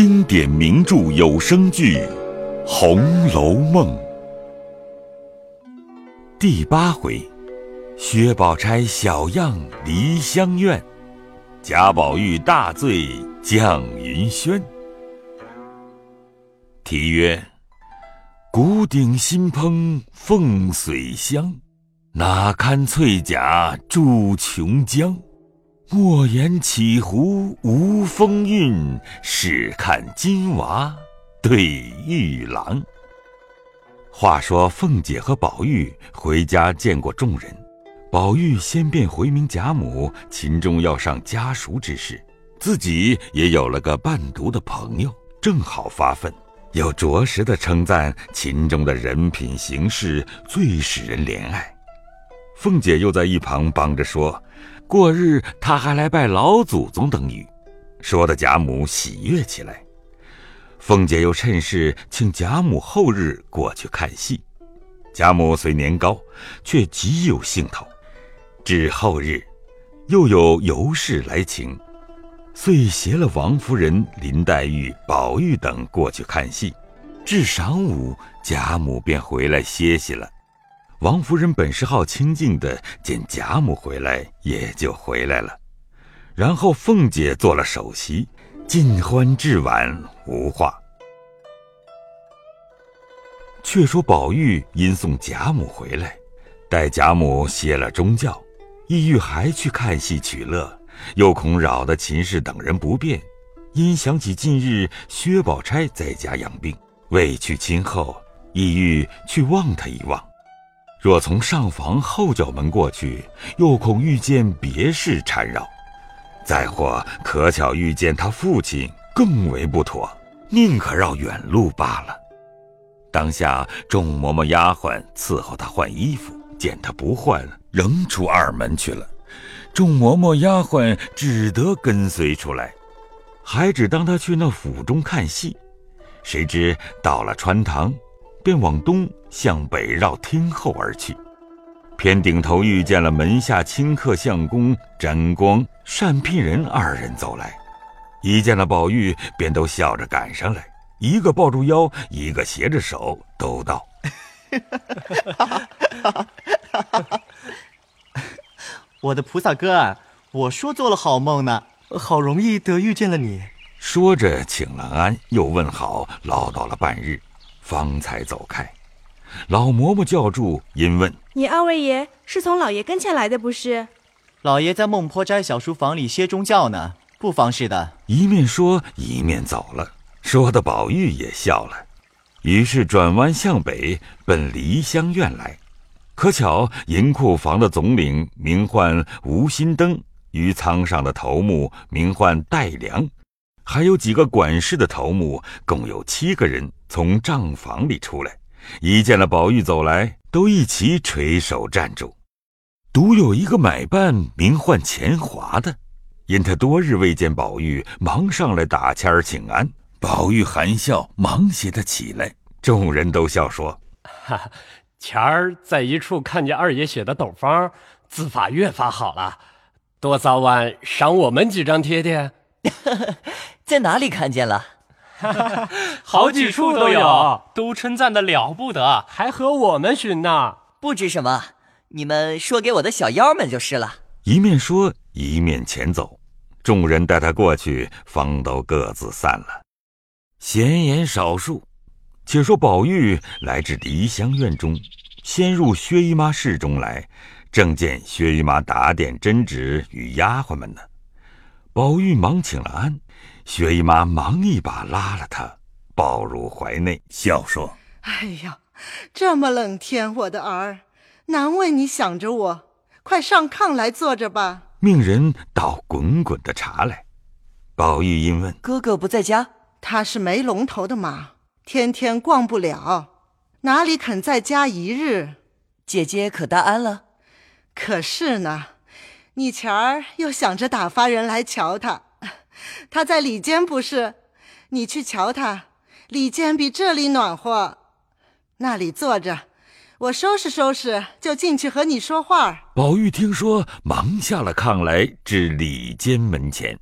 经典名著有声剧《红楼梦》第八回：薛宝钗小样梨香院，贾宝玉大醉绛云轩。题曰：古鼎新烹凤髓香，哪堪翠甲铸琼浆？莫言起壶无风韵，试看金娃对玉郎。话说凤姐和宝玉回家见过众人，宝玉先便回明贾母秦钟要上家塾之事，自己也有了个伴读的朋友，正好发愤，又着实的称赞秦钟的人品行事最使人怜爱。凤姐又在一旁帮着说。过日他还来拜老祖宗等语，说的贾母喜悦起来。凤姐又趁势请贾母后日过去看戏。贾母虽年高，却极有兴头。至后日，又有尤氏来请，遂携了王夫人、林黛玉、宝玉等过去看戏。至晌午，贾母便回来歇息了。王夫人本是好清静的，见贾母回来，也就回来了。然后凤姐做了首席，尽欢至晚，无话。却说宝玉因送贾母回来，待贾母歇了中觉，意欲还去看戏取乐，又恐扰得秦氏等人不便，因想起近日薛宝钗在家养病，未去亲后，意欲去望她一望。若从上房后角门过去，又恐遇见别事缠绕；再或可巧遇见他父亲，更为不妥，宁可绕远路罢了。当下众嬷嬷丫鬟伺候他换衣服，见他不换，仍出二门去了。众嬷嬷丫鬟只得跟随出来，还只当他去那府中看戏，谁知到了穿堂。便往东向北绕厅后而去，偏顶头遇见了门下清客相公詹光、单聘人二人走来，一见了宝玉，便都笑着赶上来，一个抱住腰，一个携着手，都道：“我的菩萨哥啊，我说做了好梦呢，好容易得遇见了你。”说着请了安，又问好，唠叨了半日。方才走开，老嬷嬷叫住，因问：“你二位爷是从老爷跟前来的不是？”老爷在孟婆斋小书房里歇中觉呢，不妨事的。一面说，一面走了。说的宝玉也笑了，于是转弯向北，奔梨香院来。可巧银库房的总领名唤吴新登，与仓上的头目名唤戴良。还有几个管事的头目，共有七个人从账房里出来，一见了宝玉走来，都一齐垂手站住。独有一个买办名唤钱华的，因他多日未见宝玉，忙上来打签儿请安。宝玉含笑，忙携他起来。众人都笑说：“哈，前儿在一处看见二爷写的斗方，字法越发好了，多早晚赏我们几张贴贴。”在哪里看见了？好几处都有，都称赞的了不得，还和我们寻呢。不知什么，你们说给我的小妖们就是了。一面说，一面前走。众人带他过去，方都各自散了。闲言少述，且说宝玉来至梨香院中，先入薛姨妈室中来，正见薛姨妈打点针纸与丫鬟们呢。宝玉忙请了安，薛姨妈忙一把拉了他，抱入怀内，笑说：“哎呀，这么冷天，我的儿，难为你想着我，快上炕来坐着吧。”命人倒滚滚的茶来。宝玉因问：“哥哥不在家？他是没龙头的马，天天逛不了，哪里肯在家一日？姐姐可大安了？可是呢。”你前儿又想着打发人来瞧他，他在里间不是？你去瞧他，里间比这里暖和。那里坐着，我收拾收拾就进去和你说话。宝玉听说，忙下了炕来，至里间门前，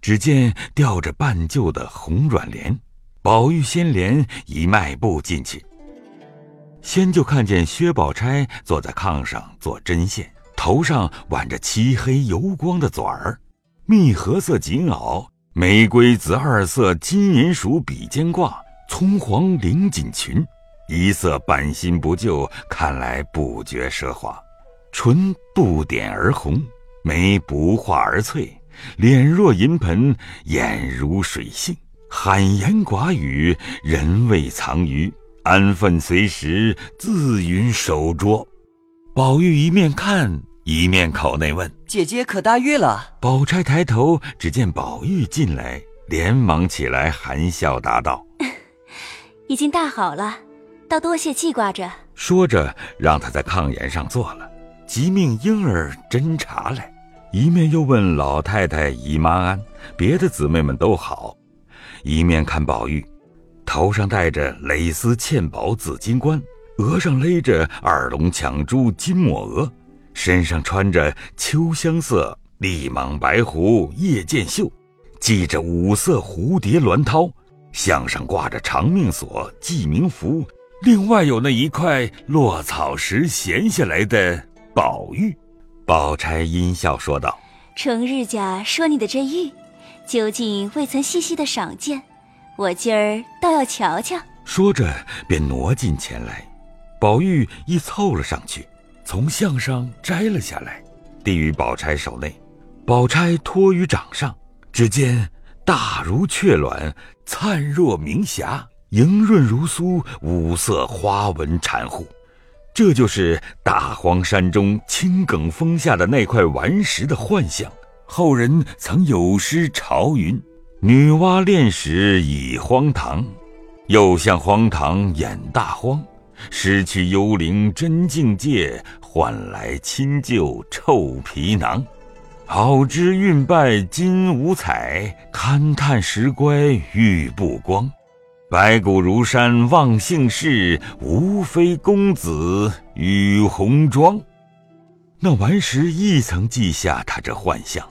只见吊着半旧的红软帘，宝玉先连一迈步进去，先就看见薛宝钗坐在炕上做针线，头上挽着漆黑油光的纂儿，蜜合色锦袄，玫瑰紫二色金银鼠比肩褂，葱黄绫锦裙，一色半新不旧，看来不觉奢华。唇不点而红，眉不画而翠，脸若银盆，眼如水杏，罕言寡语，人未藏于，安分随时，自云守拙。宝玉一面看，一面口内问：“姐姐可大悦了？”宝钗抬头，只见宝玉进来，连忙起来含笑答道：“ 已经大好了，倒多谢记挂着。”说着，让他在炕沿上坐了。即命婴儿斟茶来，一面又问老太太姨妈安，别的姊妹们都好，一面看宝玉，头上戴着蕾丝嵌宝紫金冠，额上勒着二龙抢珠金抹额，身上穿着秋香色立蟒白狐叶见袖，系着五色蝴蝶鸾绦，项上挂着长命锁记名符，另外有那一块落草时闲下来的。宝玉，宝钗阴笑说道：“成日家说你的这玉，究竟未曾细细的赏见，我今儿倒要瞧瞧。”说着便挪近前来，宝玉亦凑了上去，从项上摘了下来，递于宝钗手内。宝钗托于掌上，只见大如雀卵，灿若明霞，莹润如酥，五色花纹缠护。这就是大荒山中青埂峰下的那块顽石的幻象。后人曾有诗朝云：“女娲炼石已荒唐，又向荒唐演大荒。失去幽灵真境界，换来亲旧臭皮囊。好知运败金无彩，堪叹石乖玉不光。”白骨如山忘姓氏，无非公子与红妆。那顽石亦曾记下他这幻象，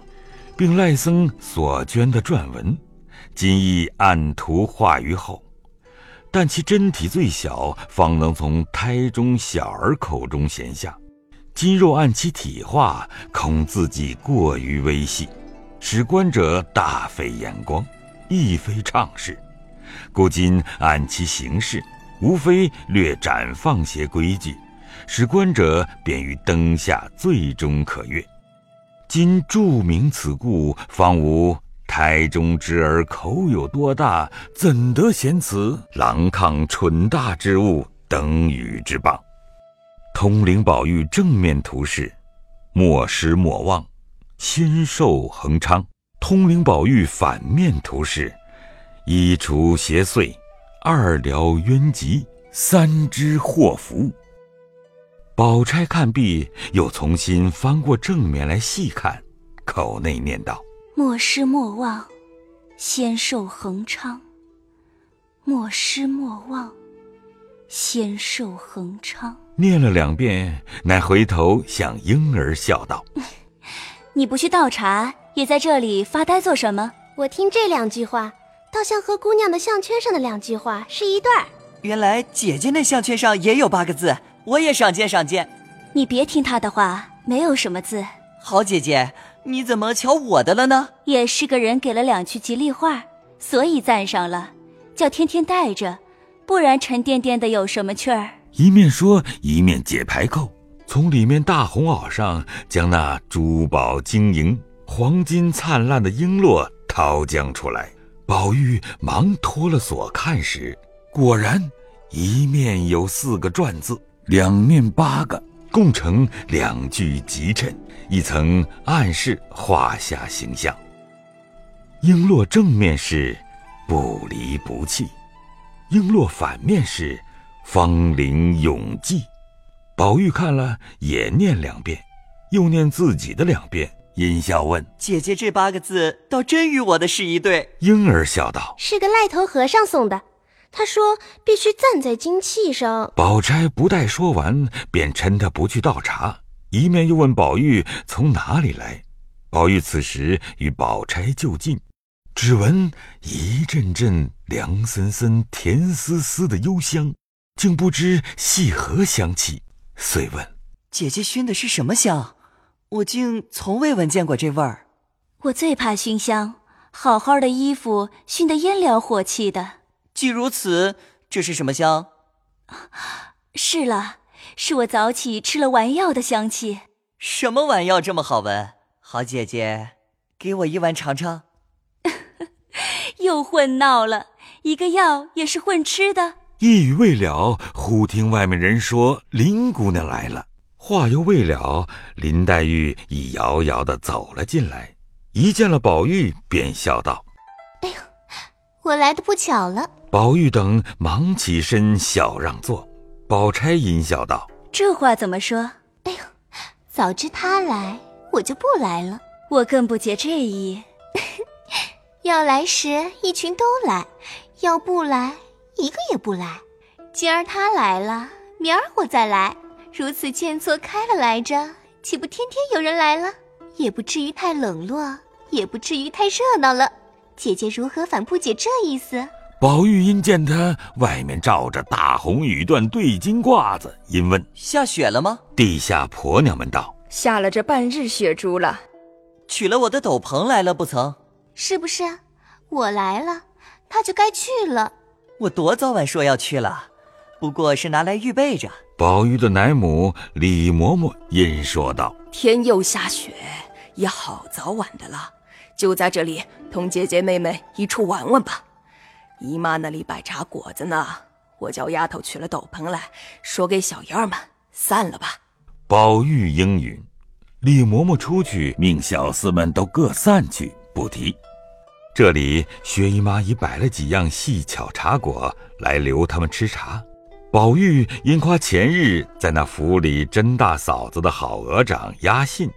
并赖僧所捐的撰文，今亦按图画于后。但其真体最小，方能从胎中小儿口中衔下。今若按其体化，恐自己过于微细，使观者大费眼光，亦非畅事。故今按其形式，无非略展放些规矩，使观者便于灯下最终可阅。今注明此故，方无胎中之儿口有多大，怎得嫌此狼抗蠢大之物，等语之棒。通灵宝玉正面图示莫失莫忘，仙寿恒昌；通灵宝玉反面图示。一除邪祟，二疗冤疾，三知祸福。宝钗看毕，又重新翻过正面来细看，口内念道：“莫失莫忘，仙寿恒昌。莫失莫忘，仙寿恒昌。”念了两遍，乃回头向婴儿笑道：“ 你不去倒茶，也在这里发呆做什么？我听这两句话。”倒像和姑娘的项圈上的两句话是一对儿。原来姐姐那项圈上也有八个字，我也赏见赏见。你别听她的话，没有什么字。好姐姐，你怎么瞧我的了呢？也是个人给了两句吉利话，所以赞上了，叫天天带着，不然沉甸甸的有什么趣儿？一面说，一面解牌扣，从里面大红袄上将那珠宝晶莹、黄金灿烂的璎珞掏将出来。宝玉忙脱了锁看时，果然一面有四个篆字，两面八个，共成两句集衬，一层暗示画下形象。璎珞正面是不离不弃，璎珞反面是芳龄永继。宝玉看了也念两遍，又念自己的两遍。阴笑问：“姐姐这八个字，倒真与我的是一对。”婴儿笑道：“是个赖头和尚送的，他说必须站在金器上。”宝钗不待说完，便趁他不去倒茶，一面又问宝玉从哪里来。宝玉此时与宝钗就近，只闻一阵阵凉森森、甜丝丝的幽香，竟不知系何香气。遂问：“姐姐熏的是什么香？我竟从未闻见过这味儿。”我最怕熏香，好好的衣服熏得烟燎火气的。既如此，这是什么香？是了，是我早起吃了丸药的香气。什么丸药这么好闻？好姐姐，给我一碗尝尝。又混闹了，一个药也是混吃的。一语未了，忽听外面人说林姑娘来了。话又未了，林黛玉已遥遥的走了进来，一见了宝玉，便笑道：“哎呦，我来的不巧了。”宝玉等忙起身小让座。宝钗阴笑道：“这话怎么说？哎呦，早知他来，我就不来了。我更不解这意。”要来时一群都来，要不来一个也不来。今儿他来了，明儿我再来，如此见错开了来着，岂不天天有人来了？也不至于太冷落，也不至于太热闹了。姐姐如何反不解这意思？宝玉因见他外面罩着大红羽缎对襟褂子，因问：“下雪了吗？”地下婆娘们道：“下了这半日雪珠了。”取了我的斗篷来了不曾？是不是？我来了，他就该去了。我多早晚说要去了，不过是拿来预备着。宝玉的奶母李嬷嬷因说道：“天又下雪，也好早晚的了，就在这里同姐姐妹妹一处玩玩吧。姨妈那里摆茶果子呢，我叫丫头取了斗篷来，说给小燕儿们散了吧。”宝玉应允，李嬷嬷出去命小厮们都各散去，不提。这里薛姨妈已摆了几样细巧茶果来留他们吃茶。宝玉因夸前日在那府里甄大嫂子的好鹅掌压信，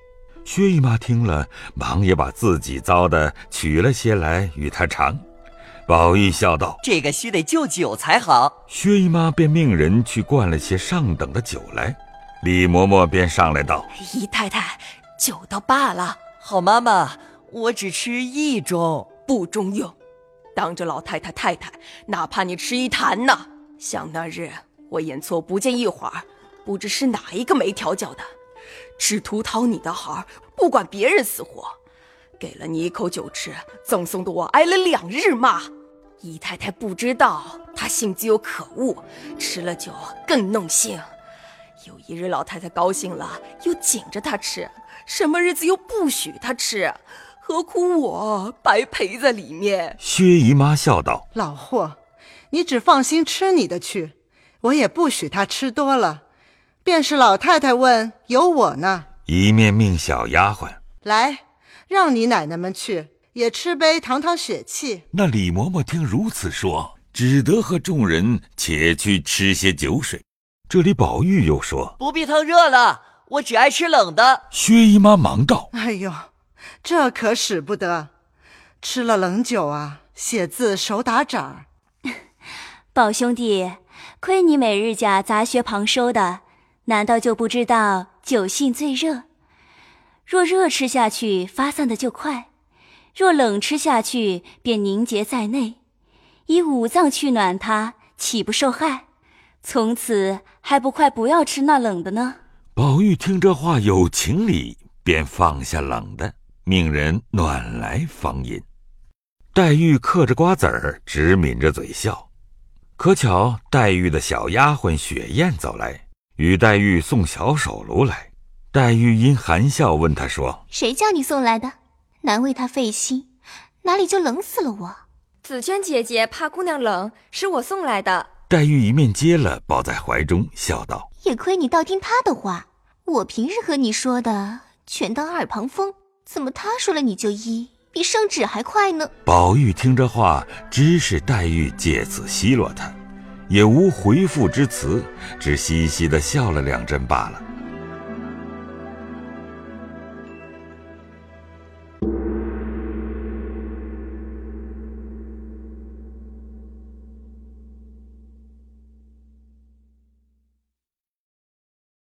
薛姨妈听了，忙也把自己糟的取了些来与他尝。宝玉笑道：“这个须得就酒才好。”薛姨妈便命人去灌了些上等的酒来。李嬷嬷便上来道：“姨太太，酒倒罢了。好妈妈，我只吃一盅。”不中用，当着老太太太太，哪怕你吃一坛呢？想那日我眼错不见一会儿，不知是哪一个没调教的，只图讨你的好，不管别人死活，给了你一口酒吃，赠送的我挨了两日骂。姨太太不知道，她性子又可恶，吃了酒更弄性。有一日老太太高兴了，又紧着她吃；什么日子又不许她吃。何苦我白陪在里面？薛姨妈笑道：“老霍，你只放心吃你的去，我也不许她吃多了。便是老太太问，有我呢。”一面命小丫鬟来，让你奶奶们去，也吃杯堂堂血气。那李嬷嬷听如此说，只得和众人且去吃些酒水。这里宝玉又说：“不必烫热了，我只爱吃冷的。”薛姨妈忙道：“哎呦！”这可使不得，吃了冷酒啊，写字手打褶儿。宝兄弟，亏你每日家杂学旁收的，难道就不知道酒性最热？若热吃下去，发散的就快；若冷吃下去，便凝结在内。以五脏去暖它，岂不受害？从此还不快不要吃那冷的呢？宝玉听这话有情理，便放下冷的。命人暖来方饮，黛玉嗑着瓜子儿，直抿着嘴笑。可巧黛玉的小丫鬟雪雁走来，与黛玉送小手炉来。黛玉因含笑问他说：“谁叫你送来的？难为他费心，哪里就冷死了我？”紫娟姐姐怕姑娘冷，是我送来的。黛玉一面接了，抱在怀中，笑道：“也亏你倒听他的话，我平日和你说的全当耳旁风。”怎么他说了你就依，比圣旨还快呢？宝玉听这话，知是黛玉借此奚落他，也无回复之词，只嘻嘻的笑了两阵罢了。